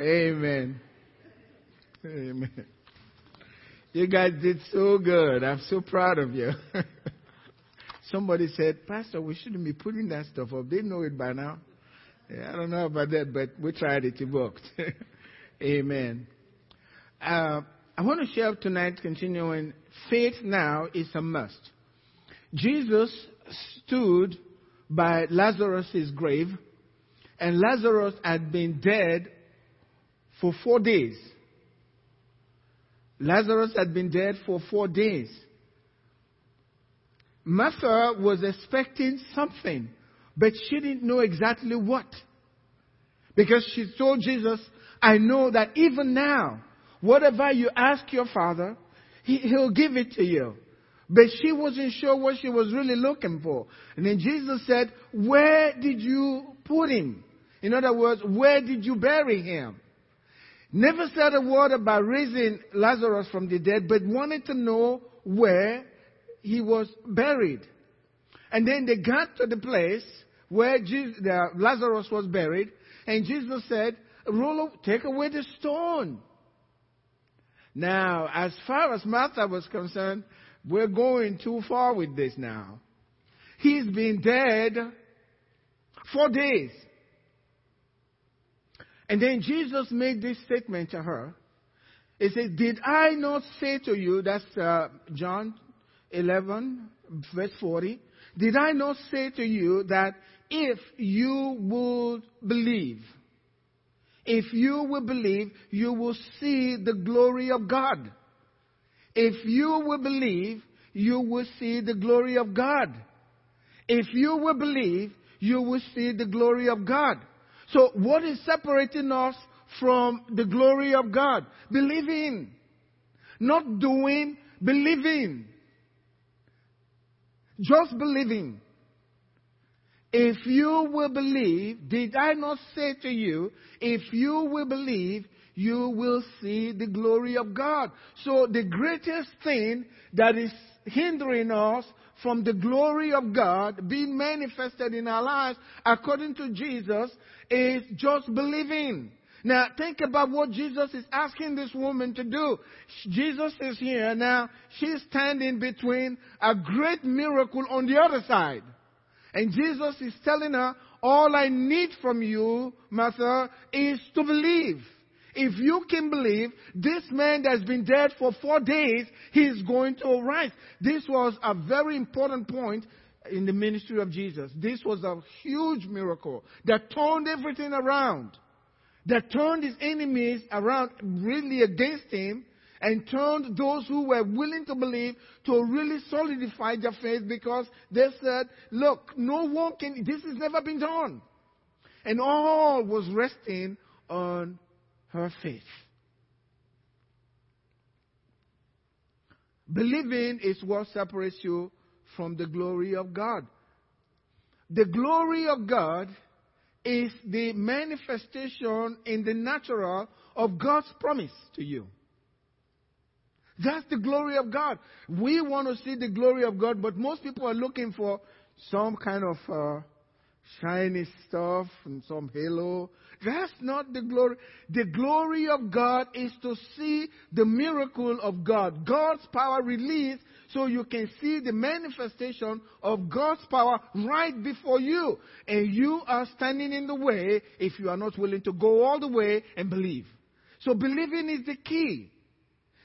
Amen. Amen. You guys did so good. I'm so proud of you. Somebody said, Pastor, we shouldn't be putting that stuff up. They know it by now. Yeah, I don't know about that, but we tried it. It worked. Amen. Uh, I want to share tonight, continuing, faith now is a must. Jesus stood by Lazarus' grave, and Lazarus had been dead for four days. Lazarus had been dead for four days. Martha was expecting something, but she didn't know exactly what. Because she told Jesus, I know that even now, whatever you ask your father, he, he'll give it to you. But she wasn't sure what she was really looking for. And then Jesus said, Where did you put him? In other words, where did you bury him? Never said a word about raising Lazarus from the dead, but wanted to know where he was buried. And then they got to the place where Jesus, Lazarus was buried, and Jesus said, Roll, take away the stone. Now, as far as Martha was concerned, we're going too far with this now. He's been dead four days. And then Jesus made this statement to her. He said, Did I not say to you, that's uh, John 11, verse 40, did I not say to you that if you would believe, if you will believe, you will see the glory of God. If you will believe, you will see the glory of God. If you will believe, you will see the glory of God. So, what is separating us from the glory of God? Believing. Not doing, believing. Just believing. If you will believe, did I not say to you, if you will believe, you will see the glory of God. So the greatest thing that is hindering us from the glory of God being manifested in our lives according to Jesus is just believing. Now think about what Jesus is asking this woman to do. Jesus is here now. She's standing between a great miracle on the other side. And Jesus is telling her, all I need from you, Martha, is to believe. If you can believe, this man that's been dead for four days, he is going to arise. This was a very important point in the ministry of Jesus. This was a huge miracle that turned everything around. That turned his enemies around really against him and turned those who were willing to believe to really solidify their faith because they said, look, no one can, this has never been done. And all was resting on her faith. Believing is what separates you from the glory of God. The glory of God is the manifestation in the natural of God's promise to you. That's the glory of God. We want to see the glory of God, but most people are looking for some kind of uh, shiny stuff and some halo. That's not the glory. The glory of God is to see the miracle of God, God's power released so you can see the manifestation of God's power right before you. And you are standing in the way if you are not willing to go all the way and believe. So believing is the key.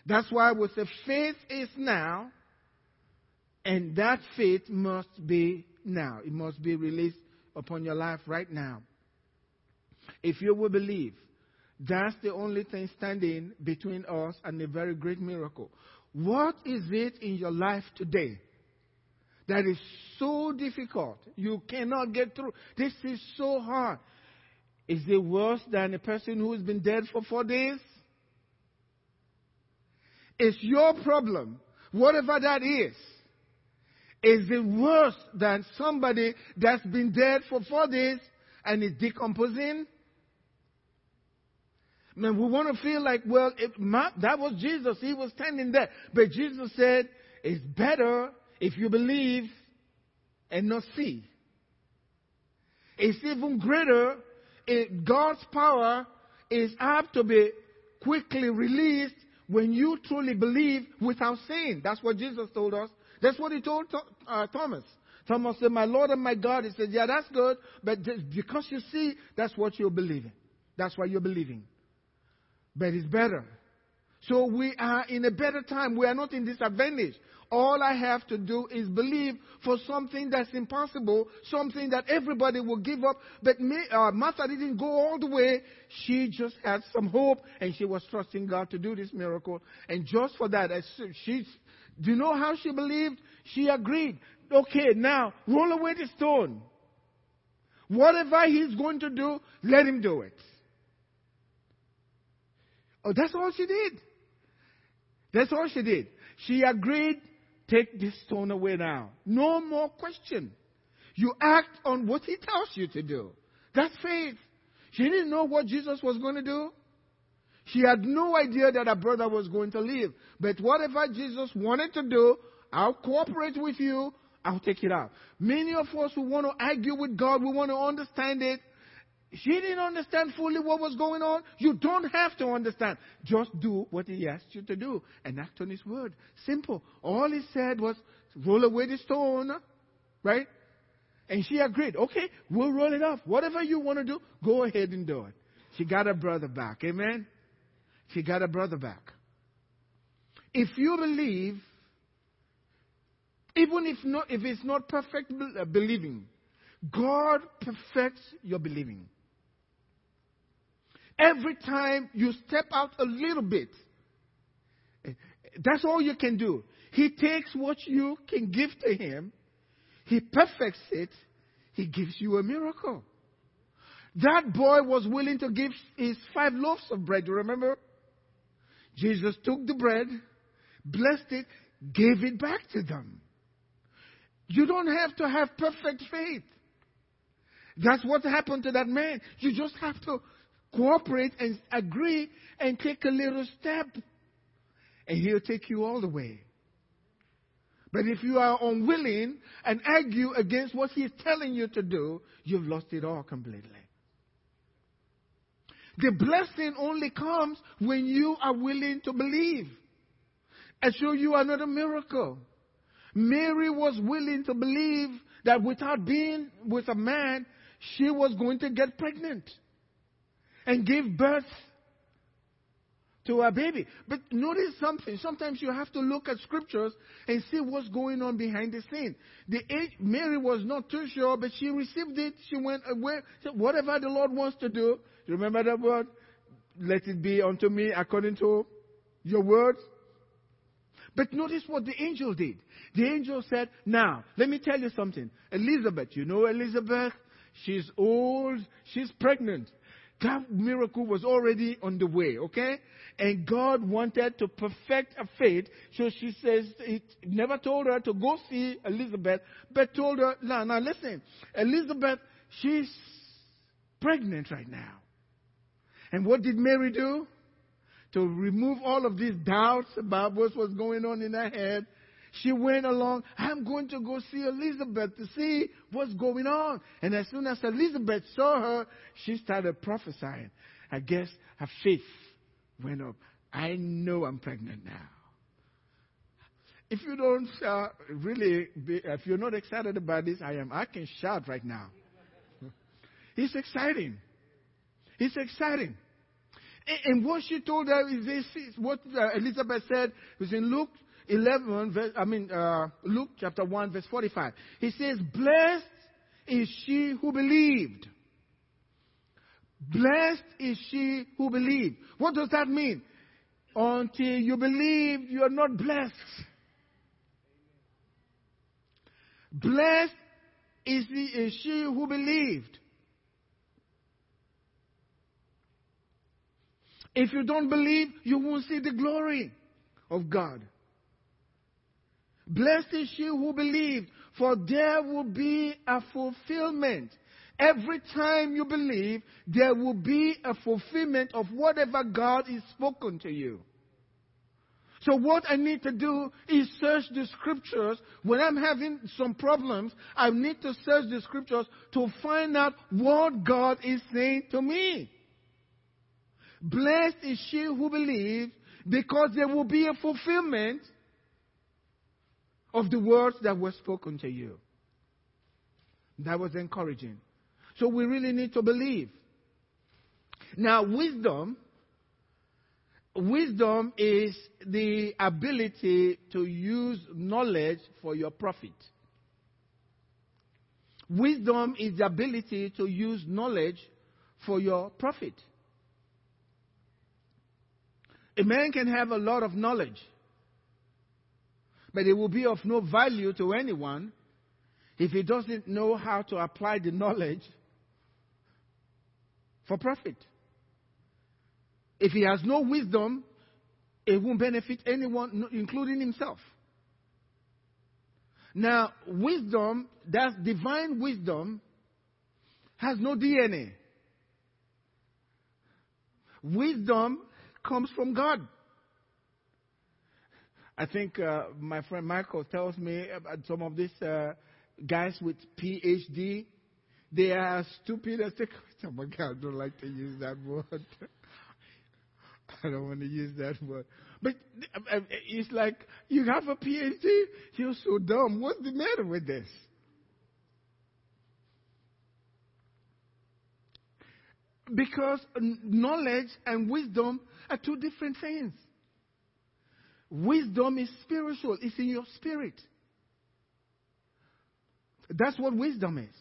That's why we say faith is now, and that faith must be now. It must be released upon your life right now. If you will believe, that's the only thing standing between us and a very great miracle. What is it in your life today that is so difficult? You cannot get through. This is so hard. Is it worse than a person who has been dead for four days? It's your problem, whatever that is. Is it worse than somebody that's been dead for four days and is decomposing? Man, we want to feel like, well, my, that was Jesus. He was standing there. But Jesus said, it's better if you believe and not see. It's even greater. It, God's power is apt to be quickly released when you truly believe without seeing. That's what Jesus told us. That's what he told uh, Thomas. Thomas said, My Lord and my God. He said, Yeah, that's good, but because you see, that's what you're believing. That's why you're believing. But it's better. So we are in a better time. We are not in disadvantage. All I have to do is believe for something that's impossible, something that everybody will give up. But me, uh, Martha didn't go all the way. She just had some hope and she was trusting God to do this miracle. And just for that, she, do you know how she believed? She agreed. Okay, now roll away the stone. Whatever he's going to do, let him do it. Oh, that's all she did. That's all she did. She agreed Take this stone away now. No more question. You act on what he tells you to do. That's faith. She didn't know what Jesus was going to do. She had no idea that her brother was going to leave. But whatever Jesus wanted to do, I'll cooperate with you. I'll take it out. Many of us who want to argue with God, we want to understand it. She didn't understand fully what was going on. You don't have to understand. Just do what he asked you to do and act on his word. Simple. All he said was, roll away the stone. Right? And she agreed. Okay, we'll roll it off. Whatever you want to do, go ahead and do it. She got her brother back. Amen? She got her brother back. If you believe, even if, not, if it's not perfect uh, believing, God perfects your believing. Every time you step out a little bit, that's all you can do. He takes what you can give to him, he perfects it, he gives you a miracle. That boy was willing to give his five loaves of bread. You remember? Jesus took the bread, blessed it, gave it back to them. You don't have to have perfect faith. That's what happened to that man. You just have to cooperate and agree and take a little step. And he'll take you all the way. But if you are unwilling and argue against what he's telling you to do, you've lost it all completely. The blessing only comes when you are willing to believe. I show you another miracle. Mary was willing to believe that without being with a man, she was going to get pregnant and give birth to a baby. But notice something. Sometimes you have to look at scriptures and see what's going on behind the scene. The age, Mary was not too sure, but she received it. She went uh, away. Said, Whatever the Lord wants to do, remember that word? Let it be unto me according to your words. But notice what the angel did. The angel said, Now, let me tell you something. Elizabeth, you know Elizabeth? She's old. She's pregnant. That miracle was already on the way, okay? And God wanted to perfect her faith. So she says, He never told her to go see Elizabeth, but told her, now, now listen, Elizabeth, she's pregnant right now. And what did Mary do? To remove all of these doubts about what was going on in her head, she went along, I'm going to go see Elizabeth to see what's going on. And as soon as Elizabeth saw her, she started prophesying. I guess her faith went up. I know I'm pregnant now. If you don't uh, really, be, if you're not excited about this, I am. I can shout right now. It's exciting. It's exciting. And, what she told her is this: is what uh, Elizabeth said was in Luke 11, verse, I mean, uh, Luke chapter 1, verse 45. He says, Blessed is she who believed. Blessed is she who believed. What does that mean? Until you believe, you are not blessed. Blessed is, the, is she who believed. If you don't believe, you won't see the glory of God. Blessed is she who believed, for there will be a fulfillment. Every time you believe, there will be a fulfillment of whatever God is spoken to you. So what I need to do is search the scriptures. When I'm having some problems, I need to search the scriptures to find out what God is saying to me. Blessed is she who believes, because there will be a fulfillment of the words that were spoken to you. That was encouraging. So we really need to believe. Now, wisdom, wisdom is the ability to use knowledge for your profit. Wisdom is the ability to use knowledge for your profit. A man can have a lot of knowledge, but it will be of no value to anyone if he doesn't know how to apply the knowledge for profit. If he has no wisdom, it won't benefit anyone, including himself. Now, wisdom, that divine wisdom, has no DNA. Wisdom comes from God. I think uh, my friend Michael tells me about some of these uh, guys with PhD. They are stupid Oh my God, I don't like to use that word. I don't want to use that word. But uh, it's like, you have a PhD? You're so dumb. What's the matter with this? Because knowledge and wisdom are two different things. Wisdom is spiritual, it's in your spirit. That's what wisdom is.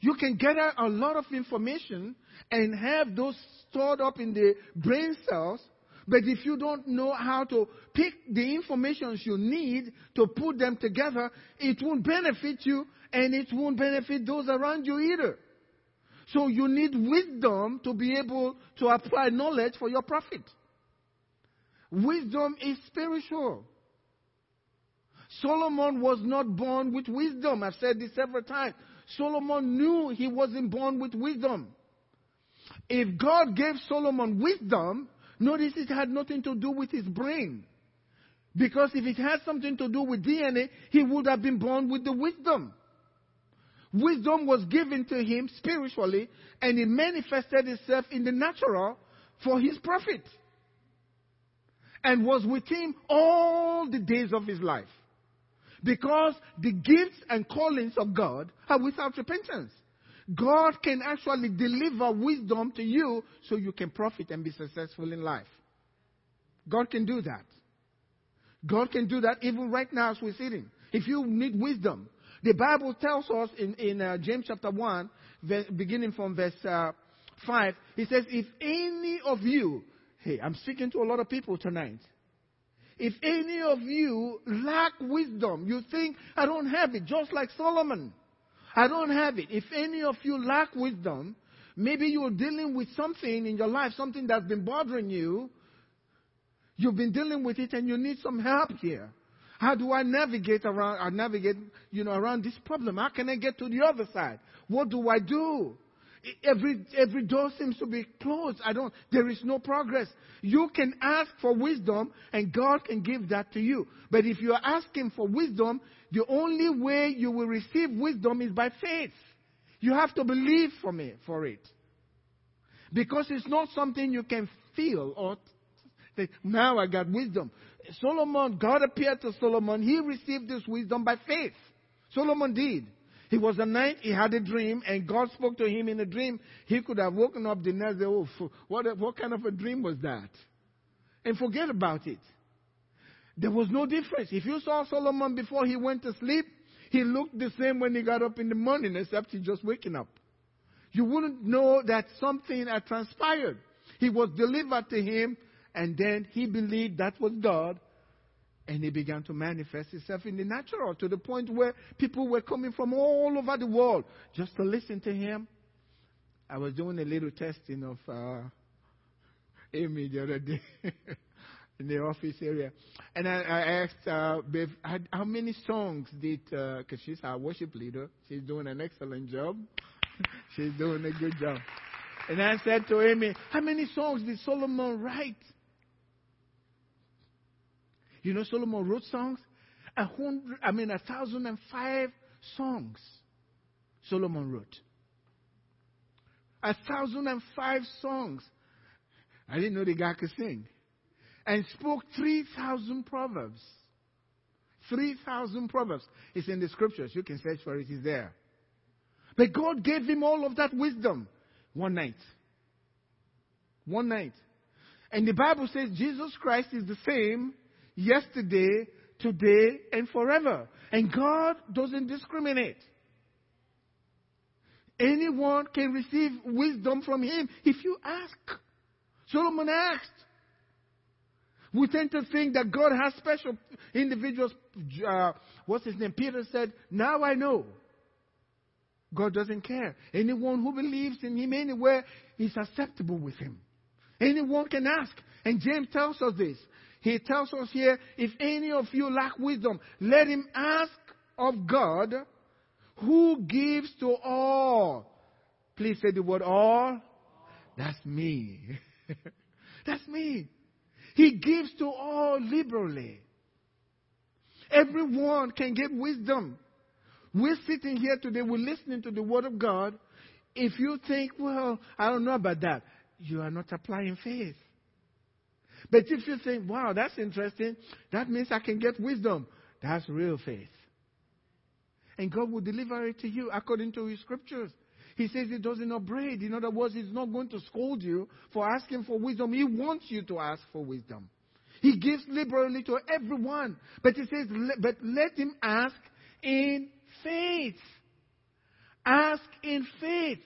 You can gather a lot of information and have those stored up in the brain cells, but if you don't know how to pick the information you need to put them together, it won't benefit you and it won't benefit those around you either. So you need wisdom to be able to apply knowledge for your profit. Wisdom is spiritual. Solomon was not born with wisdom. I've said this several times. Solomon knew he wasn't born with wisdom. If God gave Solomon wisdom, notice it had nothing to do with his brain. Because if it had something to do with DNA, he would have been born with the wisdom. Wisdom was given to him spiritually, and it manifested itself in the natural for his profit. And was with him all the days of his life. Because the gifts and callings of God are without repentance. God can actually deliver wisdom to you so you can profit and be successful in life. God can do that. God can do that even right now as we're sitting. If you need wisdom, the Bible tells us in, in uh, James chapter 1, beginning from verse uh, 5, he says, If any of you, hey, I'm speaking to a lot of people tonight. If any of you lack wisdom, you think, I don't have it, just like Solomon. I don't have it. If any of you lack wisdom, maybe you're dealing with something in your life, something that's been bothering you. You've been dealing with it and you need some help here. How do I navigate around, I navigate, you know, around this problem? How can I get to the other side? What do I do? Every, every door seems to be closed. I don't, there is no progress. You can ask for wisdom and God can give that to you. But if you are asking for wisdom, the only way you will receive wisdom is by faith. You have to believe for me, for it. Because it's not something you can feel or say, now I got wisdom. Solomon, God appeared to Solomon. He received this wisdom by faith. Solomon did. He was a night, he had a dream, and God spoke to him in a dream. He could have woken up the next day, oh, what, what kind of a dream was that? And forget about it. There was no difference. If you saw Solomon before he went to sleep, he looked the same when he got up in the morning, except he just waking up. You wouldn't know that something had transpired. He was delivered to him, and then he believed that was God, and he began to manifest himself in the natural to the point where people were coming from all over the world just to listen to him. I was doing a little testing of uh, Amy the other day in the office area. And I, I asked uh, Bev, how many songs did, because uh, she's our worship leader, she's doing an excellent job. she's doing a good job. And I said to Amy, how many songs did Solomon write? You know, Solomon wrote songs. A hundred, I mean, a thousand and five songs Solomon wrote. A thousand and five songs. I didn't know the guy could sing. And spoke 3,000 proverbs. 3,000 proverbs. It's in the scriptures. You can search for it. It's there. But God gave him all of that wisdom one night. One night. And the Bible says Jesus Christ is the same yesterday, today, and forever. And God doesn't discriminate. Anyone can receive wisdom from him if you ask. Solomon asked. We tend to think that God has special individuals. Uh, what's his name? Peter said, Now I know. God doesn't care. Anyone who believes in him anywhere is acceptable with him. Anyone can ask. And James tells us this. He tells us here, if any of you lack wisdom, let him ask of God who gives to all. Please say the word all. That's me. That's me. He gives to all liberally. Everyone can get wisdom. We're sitting here today, we're listening to the Word of God. If you think, well, I don't know about that, you are not applying faith. But if you think, wow, that's interesting, that means I can get wisdom, that's real faith. And God will deliver it to you according to His scriptures. He says He doesn't upbraid. In other words, He's not going to scold you for asking for wisdom. He wants you to ask for wisdom. He gives liberally to everyone. But He says, but let Him ask in faith. Ask in faith.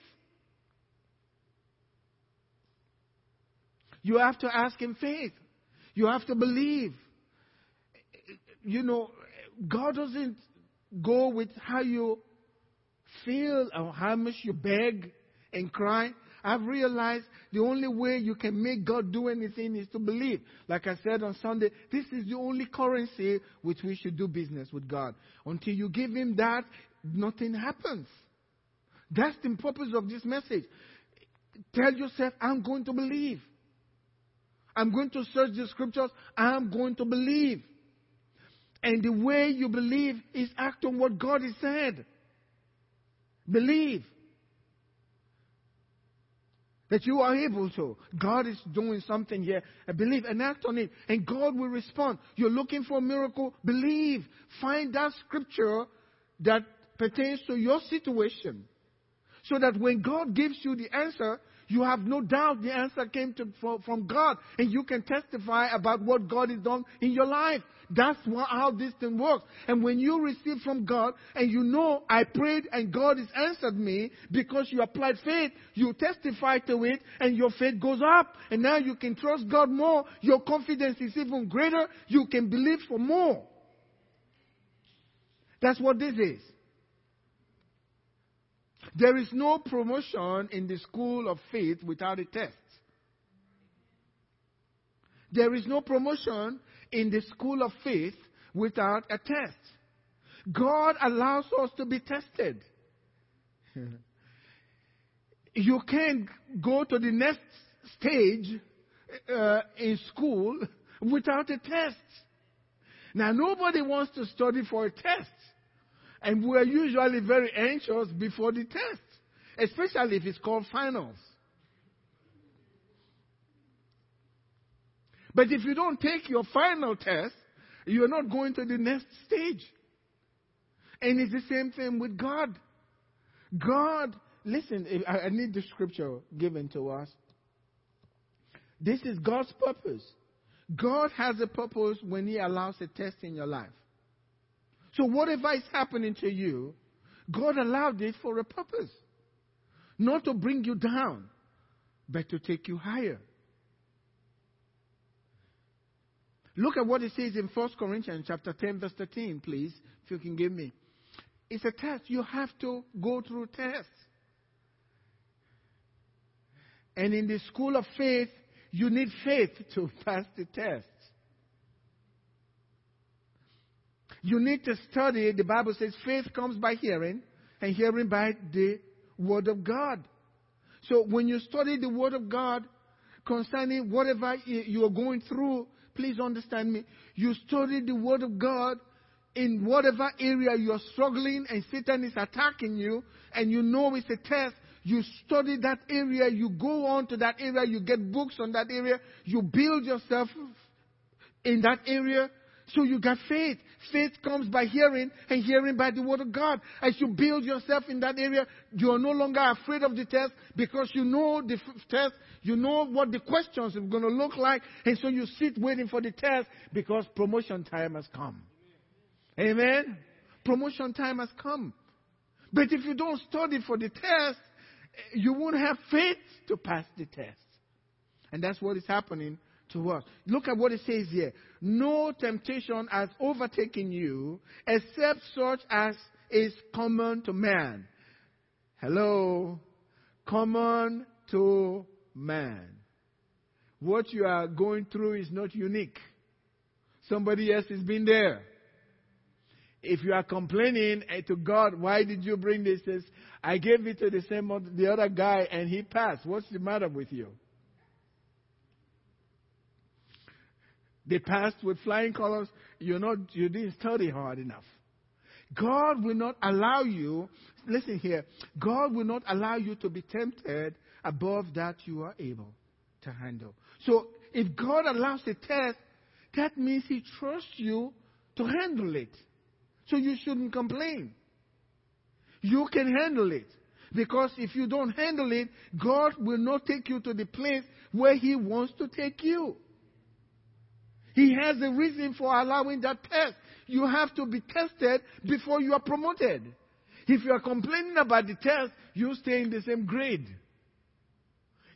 You have to ask in faith. You have to believe. You know, God doesn't go with how you feel or how much you beg and cry. I've realized the only way you can make God do anything is to believe. Like I said on Sunday, this is the only currency which we should do business with God. Until you give Him that, nothing happens. That's the purpose of this message. Tell yourself, I'm going to believe. I'm going to search the scriptures. I'm going to believe. And the way you believe is act on what God has said. Believe that you are able to. God is doing something here. Believe and act on it. And God will respond. You're looking for a miracle. Believe. Find that scripture that pertains to your situation. So that when God gives you the answer, you have no doubt the answer came to, from God, and you can testify about what God has done in your life. That's how this thing works. And when you receive from God, and you know, I prayed and God has answered me because you applied faith, you testify to it, and your faith goes up. And now you can trust God more. Your confidence is even greater. You can believe for more. That's what this is. There is no promotion in the school of faith without a test. There is no promotion in the school of faith without a test. God allows us to be tested. you can't go to the next stage uh, in school without a test. Now, nobody wants to study for a test. And we're usually very anxious before the test, especially if it's called finals. But if you don't take your final test, you're not going to the next stage. And it's the same thing with God. God, listen, I need the scripture given to us. This is God's purpose. God has a purpose when He allows a test in your life. So whatever is happening to you, God allowed it for a purpose. Not to bring you down, but to take you higher. Look at what it says in 1 Corinthians chapter 10 verse 13, please, if you can give me. It's a test. You have to go through tests. And in the school of faith, you need faith to pass the test. You need to study. The Bible says faith comes by hearing, and hearing by the Word of God. So when you study the Word of God concerning whatever you are going through, please understand me. You study the Word of God in whatever area you are struggling and Satan is attacking you, and you know it's a test. You study that area, you go on to that area, you get books on that area, you build yourself in that area. So you got faith. Faith comes by hearing and hearing by the word of God. As you build yourself in that area, you are no longer afraid of the test because you know the test, you know what the questions are going to look like, and so you sit waiting for the test because promotion time has come. Amen. Promotion time has come. But if you don't study for the test, you won't have faith to pass the test. And that's what is happening to us. Look at what it says here. No temptation has overtaken you except such as is common to man. Hello? Common to man. What you are going through is not unique. Somebody else has been there. If you are complaining eh, to God, why did you bring this? I gave it to the same the other guy and he passed. What's the matter with you? They passed with flying colors. You're not, you didn't study hard enough. God will not allow you, listen here, God will not allow you to be tempted above that you are able to handle. So if God allows a test, that means He trusts you to handle it. So you shouldn't complain. You can handle it. Because if you don't handle it, God will not take you to the place where He wants to take you. He has a reason for allowing that test. You have to be tested before you are promoted. If you are complaining about the test, you stay in the same grade.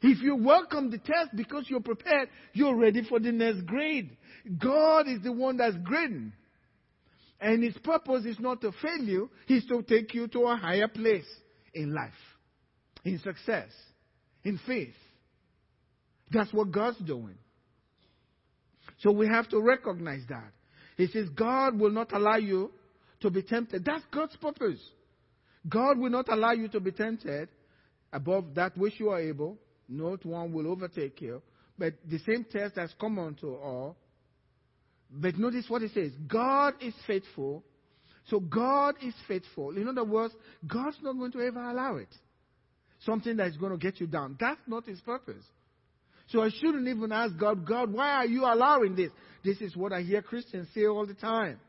If you welcome the test because you're prepared, you're ready for the next grade. God is the one that's grading. And his purpose is not to fail you, he's to take you to a higher place in life, in success, in faith. That's what God's doing. So we have to recognize that. He says, God will not allow you to be tempted. That's God's purpose. God will not allow you to be tempted above that which you are able. Not one will overtake you. But the same test has come unto all. But notice what it says God is faithful. So God is faithful. In other words, God's not going to ever allow it. Something that is going to get you down. That's not his purpose. So I shouldn't even ask God, God, why are you allowing this? This is what I hear Christians say all the time.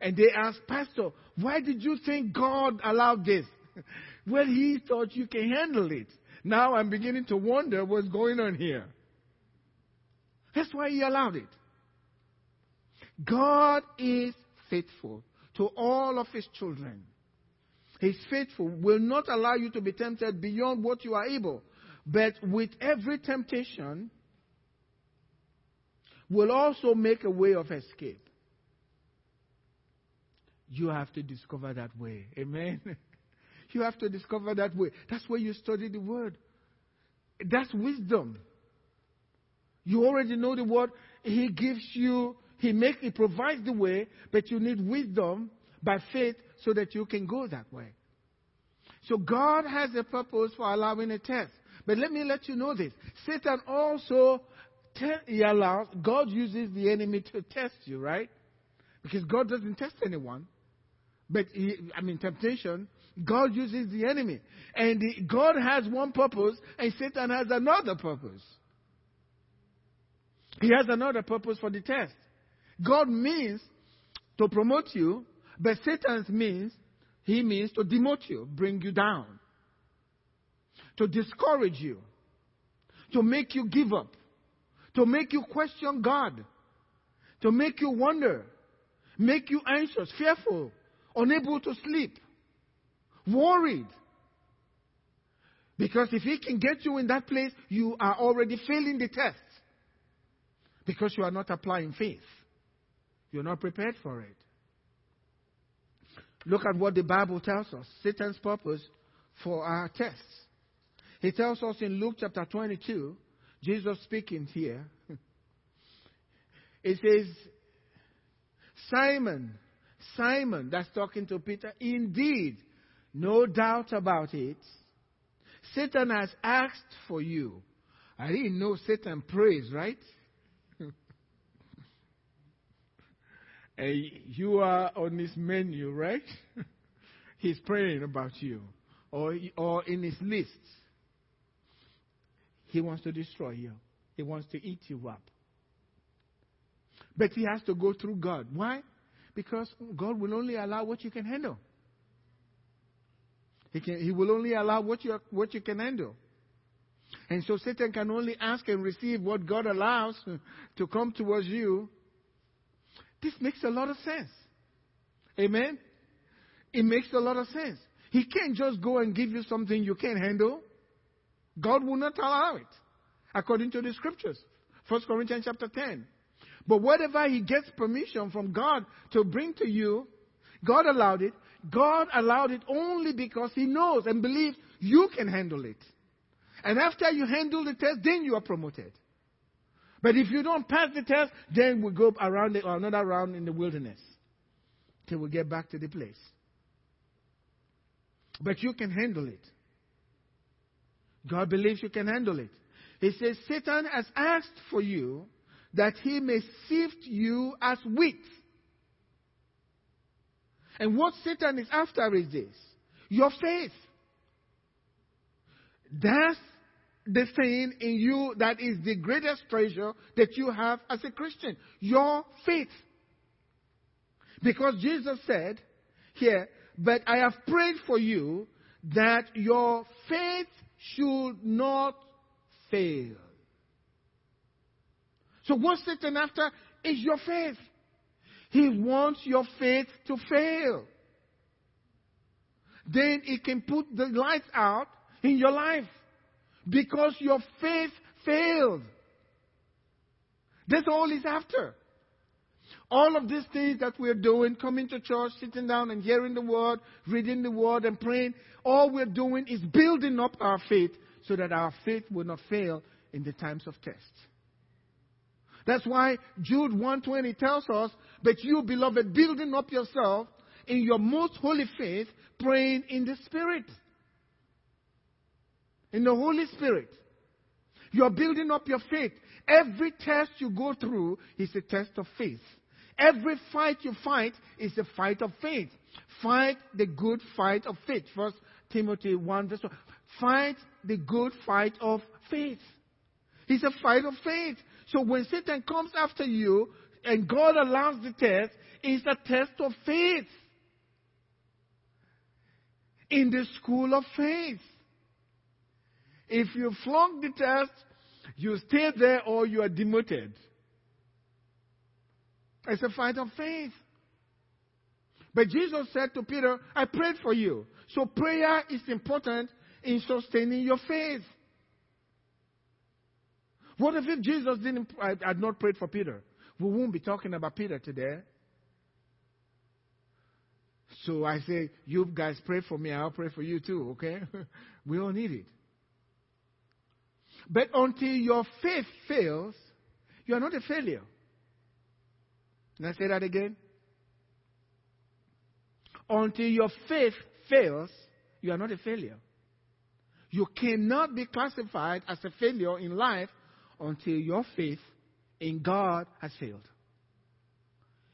And they ask, Pastor, why did you think God allowed this? well, He thought you can handle it. Now I'm beginning to wonder what's going on here. That's why He allowed it. God is faithful to all of His children. He's faithful, will not allow you to be tempted beyond what you are able. But with every temptation, will also make a way of escape. You have to discover that way. Amen. You have to discover that way. That's where you study the word. That's wisdom. You already know the word. He gives you, he makes, he provides the way, but you need wisdom by faith so that you can go that way. So God has a purpose for allowing a test. But let me let you know this. Satan also, he allows, God uses the enemy to test you, right? Because God doesn't test anyone. But, he, I mean, temptation, God uses the enemy. And the, God has one purpose, and Satan has another purpose. He has another purpose for the test. God means to promote you, but Satan's means, he means to demote you, bring you down to discourage you, to make you give up, to make you question God, to make you wonder, make you anxious, fearful, unable to sleep, worried. Because if he can get you in that place, you are already failing the test. Because you are not applying faith. You're not prepared for it. Look at what the Bible tells us Satan's purpose for our tests. He tells us in Luke chapter 22, Jesus speaking here, it says, Simon, Simon, that's talking to Peter, indeed, no doubt about it, Satan has asked for you. I didn't know Satan prays, right? and you are on his menu, right? He's praying about you, or, or in his lists. He wants to destroy you. He wants to eat you up. But he has to go through God. Why? Because God will only allow what you can handle. He, can, he will only allow what you, what you can handle. And so Satan can only ask and receive what God allows to come towards you. This makes a lot of sense. Amen? It makes a lot of sense. He can't just go and give you something you can't handle. God will not allow it, according to the scriptures. 1 Corinthians chapter 10. But whatever he gets permission from God to bring to you, God allowed it. God allowed it only because he knows and believes you can handle it. And after you handle the test, then you are promoted. But if you don't pass the test, then we go around the, another round in the wilderness till we get back to the place. But you can handle it. God believes you can handle it. He says, Satan has asked for you that he may sift you as wheat. And what Satan is after is this your faith. That's the thing in you that is the greatest treasure that you have as a Christian your faith. Because Jesus said here, but I have prayed for you that your faith should not fail. So what's Satan after is your faith. He wants your faith to fail. Then he can put the lights out in your life because your faith failed. That's all he's after. All of these things that we're doing, coming to church, sitting down and hearing the word, reading the word and praying, all we're doing is building up our faith so that our faith will not fail in the times of test. That's why Jude 120 tells us, but you, beloved, building up yourself in your most holy faith, praying in the Spirit. In the Holy Spirit. You're building up your faith. Every test you go through is a test of faith. Every fight you fight is a fight of faith. Fight the good fight of faith. First Timothy 1 verse 1. Fight the good fight of faith. It's a fight of faith. So when Satan comes after you and God allows the test, it's a test of faith. In the school of faith. If you flunk the test, you stay there or you are demoted. It's a fight of faith. But Jesus said to Peter, I prayed for you. So prayer is important in sustaining your faith. What if Jesus didn't uh, had not prayed for Peter? We won't be talking about Peter today. So I say, you guys pray for me, I'll pray for you too, okay? we all need it. But until your faith fails, you are not a failure. Can I say that again? Until your faith fails, you are not a failure. You cannot be classified as a failure in life until your faith in God has failed.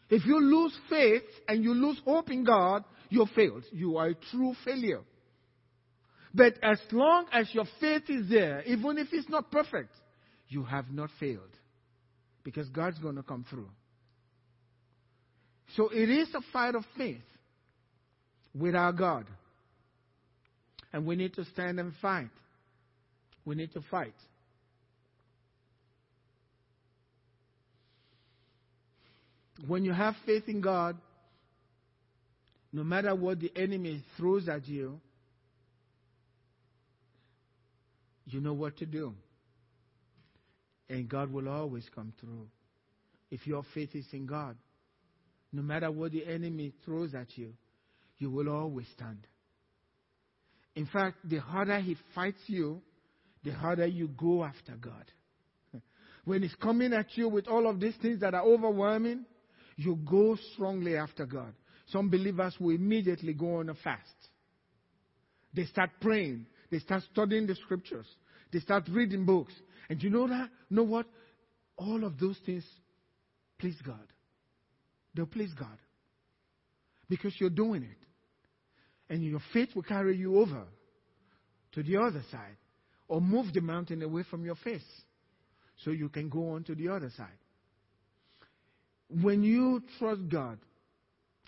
If you lose faith and you lose hope in God, you failed. You are a true failure. But as long as your faith is there, even if it's not perfect, you have not failed. Because God's going to come through. So it is a fight of faith with our God. And we need to stand and fight. We need to fight. When you have faith in God, no matter what the enemy throws at you, you know what to do. And God will always come through. If your faith is in God, no matter what the enemy throws at you, you will always stand. In fact, the harder he fights you, the harder you go after God. When he's coming at you with all of these things that are overwhelming, you go strongly after God. Some believers will immediately go on a fast. They start praying. They start studying the scriptures. They start reading books. And you know that? Know what? All of those things please God. They'll please God. Because you're doing it. And your faith will carry you over to the other side or move the mountain away from your face so you can go on to the other side. When you trust God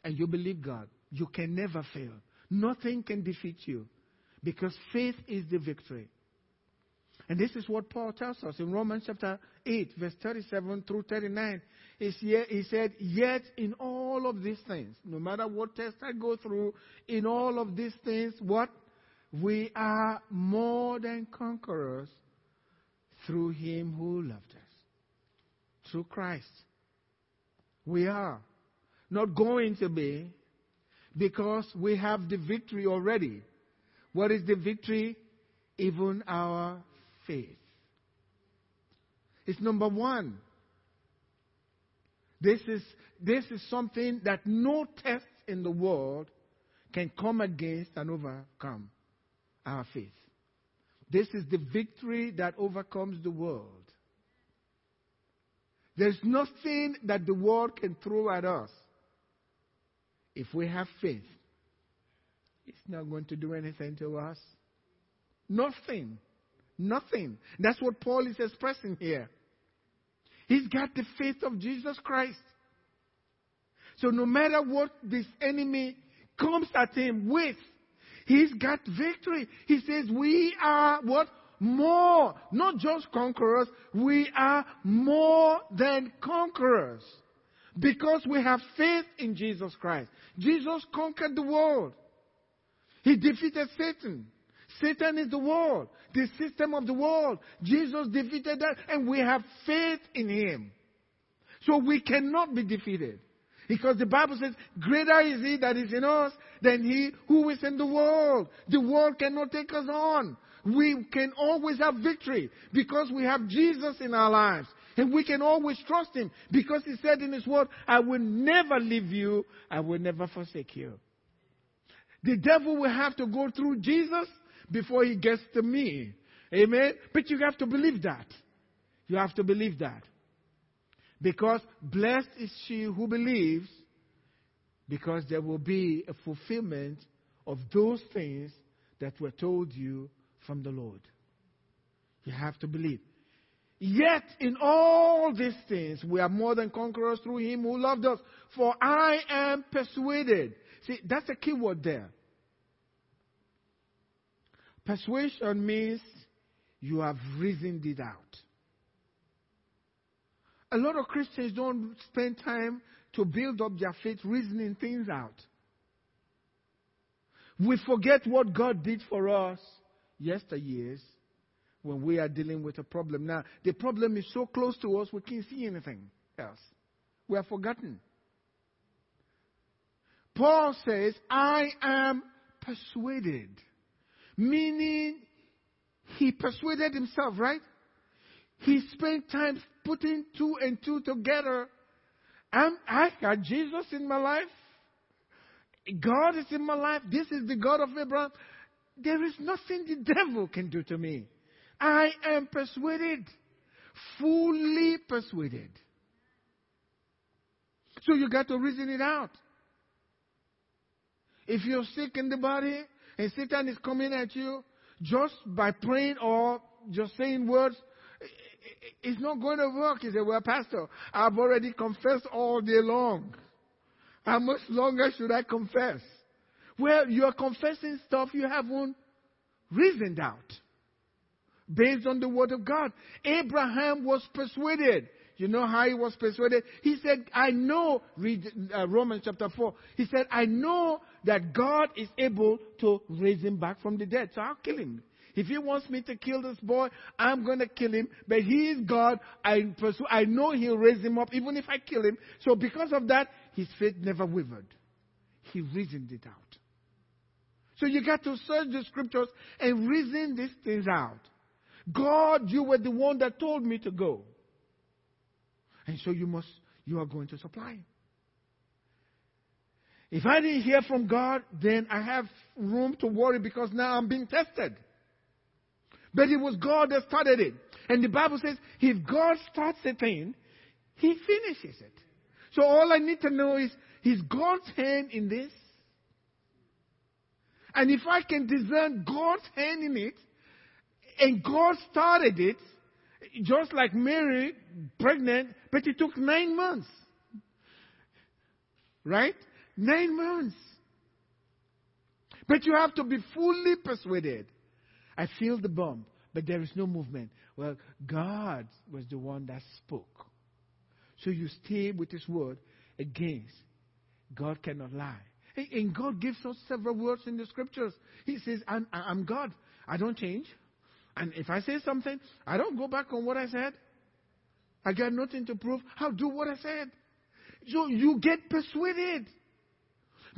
and you believe God, you can never fail. Nothing can defeat you because faith is the victory. And this is what Paul tells us in Romans chapter 8, verse 37 through 39. He said, Yet in all of these things, no matter what test I go through, in all of these things, what? We are more than conquerors through him who loved us. Through Christ. We are. Not going to be because we have the victory already. What is the victory? Even our faith. It's number one. This is, this is something that no test in the world can come against and overcome our faith. This is the victory that overcomes the world. There's nothing that the world can throw at us. If we have faith, it's not going to do anything to us. Nothing. Nothing. That's what Paul is expressing here. He's got the faith of Jesus Christ. So no matter what this enemy comes at him with, he's got victory. He says, We are what? More. Not just conquerors, we are more than conquerors. Because we have faith in Jesus Christ. Jesus conquered the world. He defeated Satan. Satan is the world, the system of the world. Jesus defeated that, and we have faith in him. So we cannot be defeated. Because the Bible says, greater is he that is in us than he who is in the world. The world cannot take us on. We can always have victory because we have Jesus in our lives. And we can always trust him because he said in his word, I will never leave you, I will never forsake you. The devil will have to go through Jesus before he gets to me. Amen? But you have to believe that. You have to believe that. Because blessed is she who believes, because there will be a fulfillment of those things that were told you from the Lord. You have to believe. Yet in all these things we are more than conquerors through him who loved us. For I am persuaded. See, that's a key word there. Persuasion means you have reasoned it out. A lot of Christians don't spend time to build up their faith reasoning things out. We forget what God did for us yesteryears when we are dealing with a problem. Now, the problem is so close to us, we can't see anything else. We are forgotten. Paul says, I am persuaded Meaning, he persuaded himself, right? He spent time putting two and two together. I'm, I got Jesus in my life. God is in my life. This is the God of Abraham. There is nothing the devil can do to me. I am persuaded, fully persuaded. So you got to reason it out. If you're sick in the body, and Satan is coming at you just by praying or just saying words, it's not going to work. He said, Well, Pastor, I've already confessed all day long. How much longer should I confess? Well, you're confessing stuff you haven't reasoned out based on the word of God. Abraham was persuaded. You know how he was persuaded? He said, I know, read uh, Romans chapter 4. He said, I know that God is able to raise him back from the dead. So I'll kill him. If he wants me to kill this boy, I'm going to kill him. But he is God. I pursue. I know he'll raise him up even if I kill him. So because of that, his faith never wavered. He reasoned it out. So you got to search the scriptures and reason these things out. God, you were the one that told me to go. And so you must, you are going to supply. If I didn't hear from God, then I have room to worry because now I'm being tested. But it was God that started it. And the Bible says, if God starts a thing, He finishes it. So all I need to know is, is God's hand in this? And if I can discern God's hand in it, And God started it just like Mary, pregnant, but it took nine months. Right? Nine months. But you have to be fully persuaded. I feel the bump, but there is no movement. Well, God was the one that spoke. So you stay with His word against. God cannot lie. And God gives us several words in the scriptures. He says, I'm, I'm God. I don't change. And if I say something, I don't go back on what I said. I got nothing to prove. I'll do what I said. So you get persuaded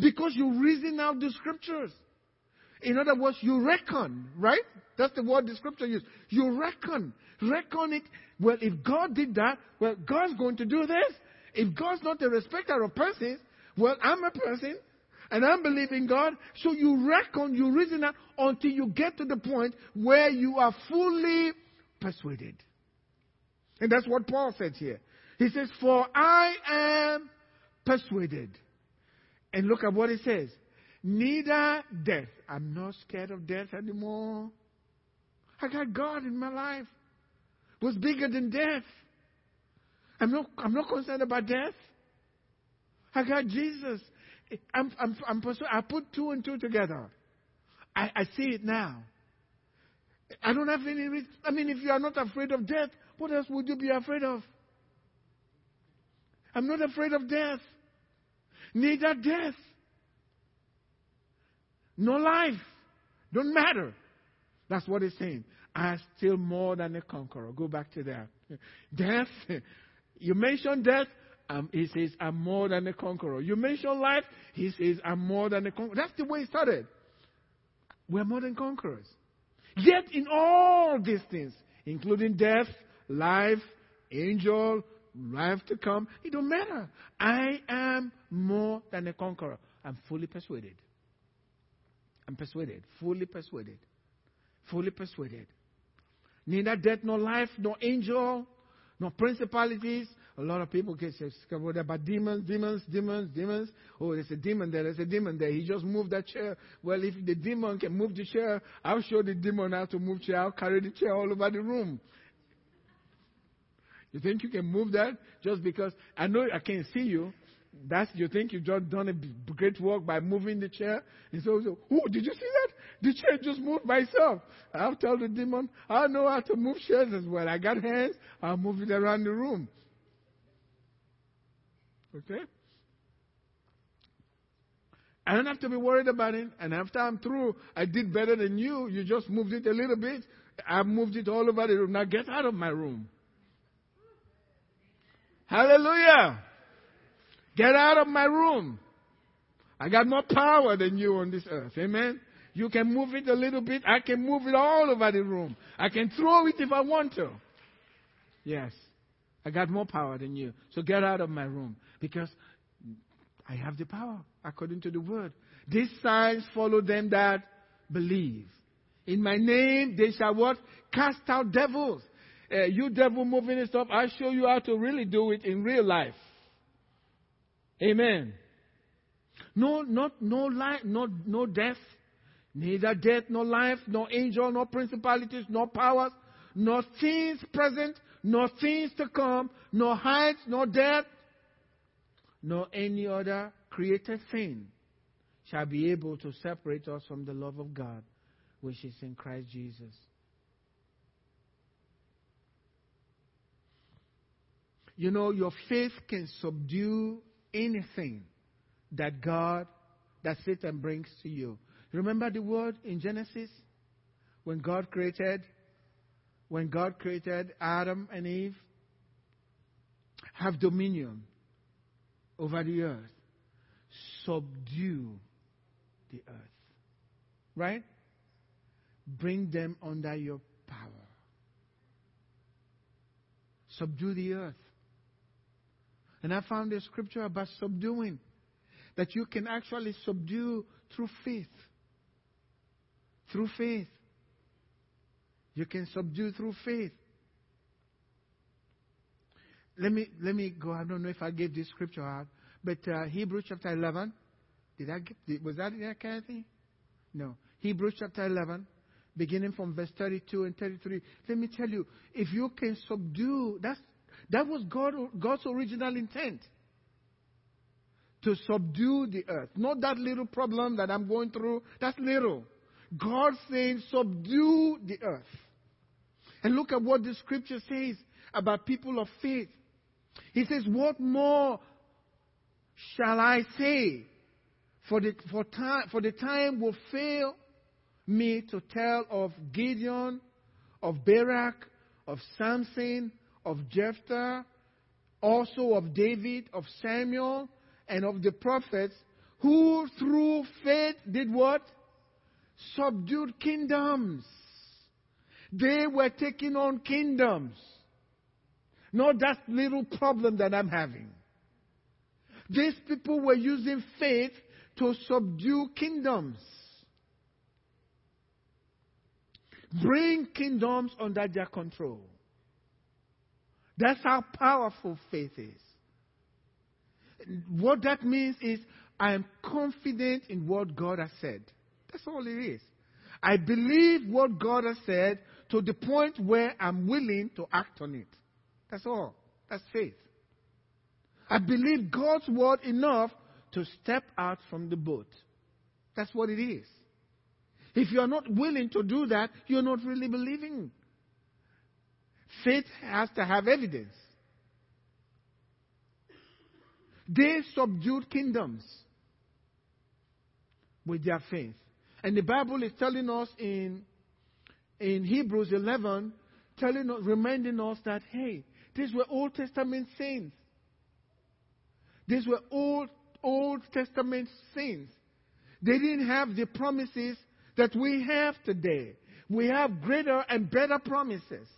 because you reason out the scriptures. In other words, you reckon, right? That's the word the scripture uses. You reckon. Reckon it. Well, if God did that, well, God's going to do this. If God's not a respecter of persons, well, I'm a person and I'm believing God. So you reckon, you reason out until you get to the point where you are fully persuaded. And that's what Paul said here. He says, For I am persuaded. And look at what he says. Neither death. I'm not scared of death anymore. I got God in my life. It was bigger than death. I'm not, I'm not concerned about death. I got Jesus. I'm, I'm, I'm I put two and two together. I, I see it now. I don't have any. I mean, if you are not afraid of death, what else would you be afraid of? I'm not afraid of death. Neither death nor life. Don't matter. That's what he's saying. I am still more than a conqueror. Go back to that. Death. You mentioned death. Um, he says, I'm more than a conqueror. You mention life, he says, I'm more than a conqueror. That's the way it started. We're more than conquerors. Yet in all these things, including death, life, angel, life to come, it don't matter. I am more than a conqueror. I'm fully persuaded. I'm persuaded, fully persuaded, fully persuaded. Neither death nor life, nor angel, nor principalities, a lot of people get scared about demons, demons, demons, demons. Oh, there's a demon there, there's a demon there. He just moved that chair. Well, if the demon can move the chair, I'll show the demon how to move chair. I'll carry the chair all over the room. You think you can move that just because I know I can see you? That's you think you've just done a great work by moving the chair. And so, so oh, did you see that? The chair just moved by itself. I'll tell the demon, I know how to move chairs as well. I got hands. I'll move it around the room. Okay? I don't have to be worried about it. And after I'm through, I did better than you. You just moved it a little bit. I moved it all over the room. Now get out of my room. Hallelujah. Get out of my room. I got more power than you on this earth. Amen. You can move it a little bit. I can move it all over the room. I can throw it if I want to. Yes. I got more power than you. So get out of my room because I have the power according to the word. These signs follow them that believe. In my name they shall what? Cast out devils. Uh, you devil moving and stuff, I show you how to really do it in real life. Amen. No, not no life, no no death, neither death nor life, nor angel, nor principalities, nor powers, nor things present, nor things to come, nor height, nor depth, nor any other created thing shall be able to separate us from the love of God, which is in Christ Jesus. You know, your faith can subdue anything that God, that Satan brings to you. Remember the word in Genesis? When God created when God created Adam and Eve? Have dominion over the earth, subdue the earth. Right? Bring them under your power. Subdue the earth. And I found a scripture about subduing that you can actually subdue through faith. Through faith. You can subdue through faith. Let me let me go. I don't know if I gave this scripture out, but uh, Hebrews chapter 11. Did I get? Was that in there, Kathy? No. Hebrews chapter 11, beginning from verse 32 and 33. Let me tell you, if you can subdue, that's, that was God, God's original intent. To subdue the earth. Not that little problem that I'm going through, that's little. God saying, subdue the earth. And look at what the scripture says about people of faith. He says, What more shall I say? For the, for, time, for the time will fail me to tell of Gideon, of Barak, of Samson, of Jephthah, also of David, of Samuel, and of the prophets, who through faith did what? Subdued kingdoms. They were taking on kingdoms. Not that little problem that I'm having. These people were using faith to subdue kingdoms. Bring kingdoms under their control. That's how powerful faith is. What that means is I am confident in what God has said. That's all it is. I believe what God has said to the point where I'm willing to act on it. That's all. That's faith. I believe God's word enough to step out from the boat. That's what it is. If you are not willing to do that, you're not really believing. Faith has to have evidence. They subdued kingdoms with their faith. And the Bible is telling us in, in Hebrews 11, telling us, reminding us that, hey, these were Old Testament saints. These were Old, Old Testament saints. They didn't have the promises that we have today. We have greater and better promises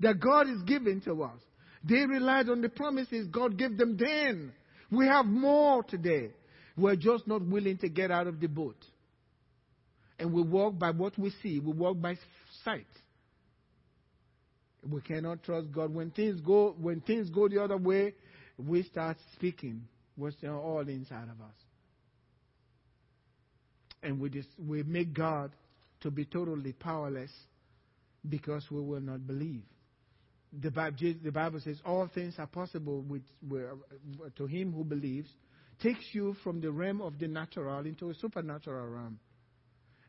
that God is giving to us. They relied on the promises God gave them then. We have more today. We're just not willing to get out of the boat. And we walk by what we see, we walk by sight. We cannot trust God. When things go, when things go the other way, we start speaking what's all inside of us and we, just, we make God to be totally powerless because we will not believe. The Bible, says all things are possible with, with, uh, to him who believes, takes you from the realm of the natural into a supernatural realm.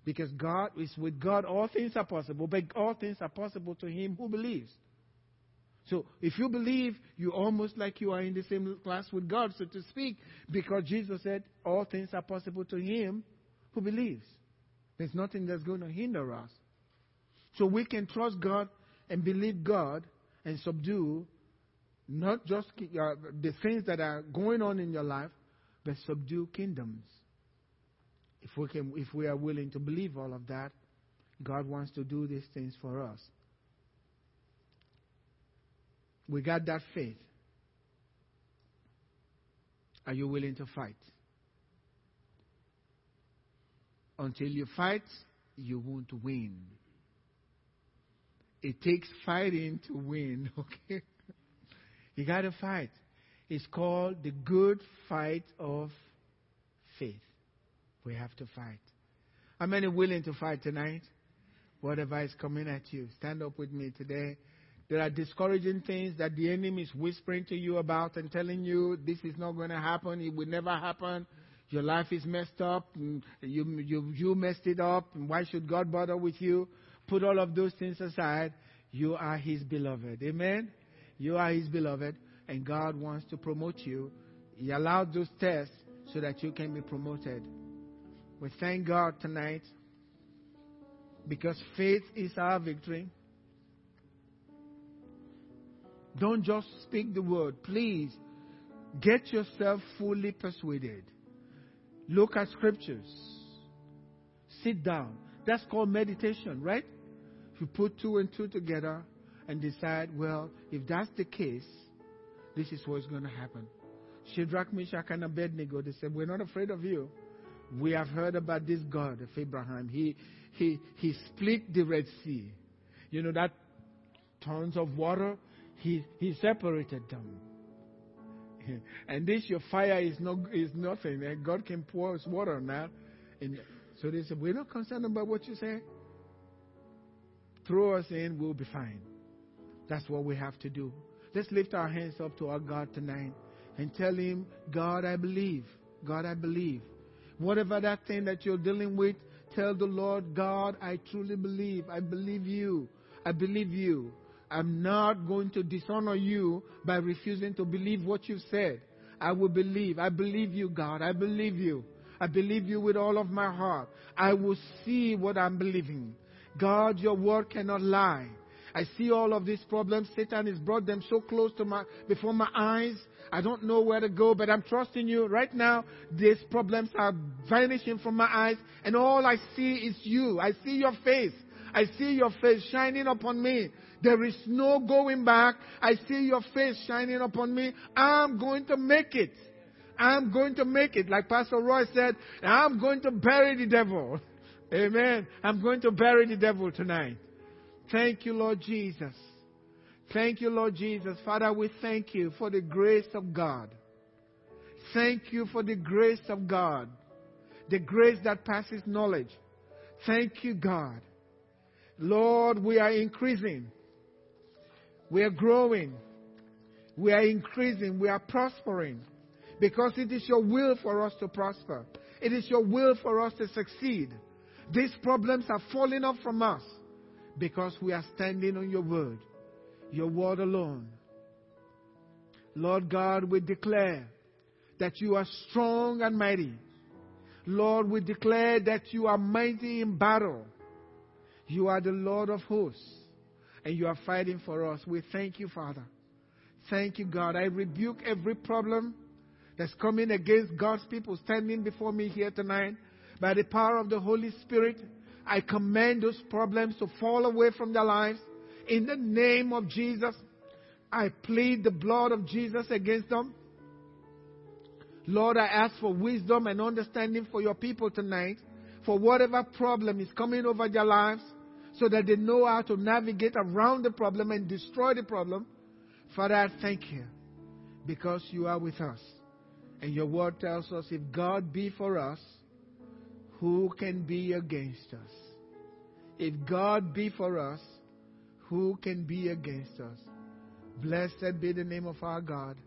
Because God is with God, all things are possible, but all things are possible to him who believes. So if you believe, you're almost like you are in the same class with God, so to speak, because Jesus said all things are possible to him who believes. There's nothing that's going to hinder us. So we can trust God and believe God and subdue not just uh, the things that are going on in your life, but subdue kingdoms. If we, can, if we are willing to believe all of that, God wants to do these things for us. We got that faith. Are you willing to fight? Until you fight, you won't win. It takes fighting to win, okay? You got to fight. It's called the good fight of faith. We have to fight. How many willing to fight tonight? Whatever is coming at you, stand up with me today. There are discouraging things that the enemy is whispering to you about and telling you this is not going to happen, it will never happen. Your life is messed up. Mm, you, you, you messed it up. why should God bother with you? Put all of those things aside. You are His beloved. Amen? You are His beloved, and God wants to promote you. He allowed those tests so that you can be promoted. We thank God tonight because faith is our victory. Don't just speak the word. Please get yourself fully persuaded. Look at scriptures. Sit down. That's called meditation, right? If you put two and two together and decide, well, if that's the case, this is what's going to happen. Shadrach, Meshach, and Abednego, they said, We're not afraid of you. We have heard about this God of Abraham. He, he, he split the Red Sea. You know, that tons of water, he, he separated them. and this your fire is no is nothing. God can pour us water now. And so they said, We're not concerned about what you say. Throw us in, we'll be fine. That's what we have to do. Let's lift our hands up to our God tonight and tell Him, God, I believe. God, I believe. Whatever that thing that you're dealing with, tell the Lord, God, I truly believe. I believe you. I believe you. I'm not going to dishonor you by refusing to believe what you've said. I will believe. I believe you, God. I believe you. I believe you with all of my heart. I will see what I'm believing. God, your word cannot lie. I see all of these problems. Satan has brought them so close to my, before my eyes. I don't know where to go, but I'm trusting you. Right now, these problems are vanishing from my eyes, and all I see is you. I see your face. I see your face shining upon me. There is no going back. I see your face shining upon me. I'm going to make it. I'm going to make it. Like Pastor Roy said, I'm going to bury the devil. Amen. I'm going to bury the devil tonight. Thank you, Lord Jesus. Thank you, Lord Jesus. Father, we thank you for the grace of God. Thank you for the grace of God. The grace that passes knowledge. Thank you, God. Lord, we are increasing. We are growing. We are increasing. We are prospering. Because it is your will for us to prosper. It is your will for us to succeed. These problems are falling off from us because we are standing on your word, your word alone. Lord God, we declare that you are strong and mighty. Lord, we declare that you are mighty in battle. You are the Lord of hosts, and you are fighting for us. We thank you, Father. Thank you, God. I rebuke every problem that's coming against God's people standing before me here tonight by the power of the Holy Spirit. I command those problems to fall away from their lives. In the name of Jesus, I plead the blood of Jesus against them. Lord, I ask for wisdom and understanding for your people tonight, for whatever problem is coming over their lives, so that they know how to navigate around the problem and destroy the problem. Father, I thank you because you are with us. And your word tells us if God be for us, who can be against us? If God be for us, who can be against us? Blessed be the name of our God.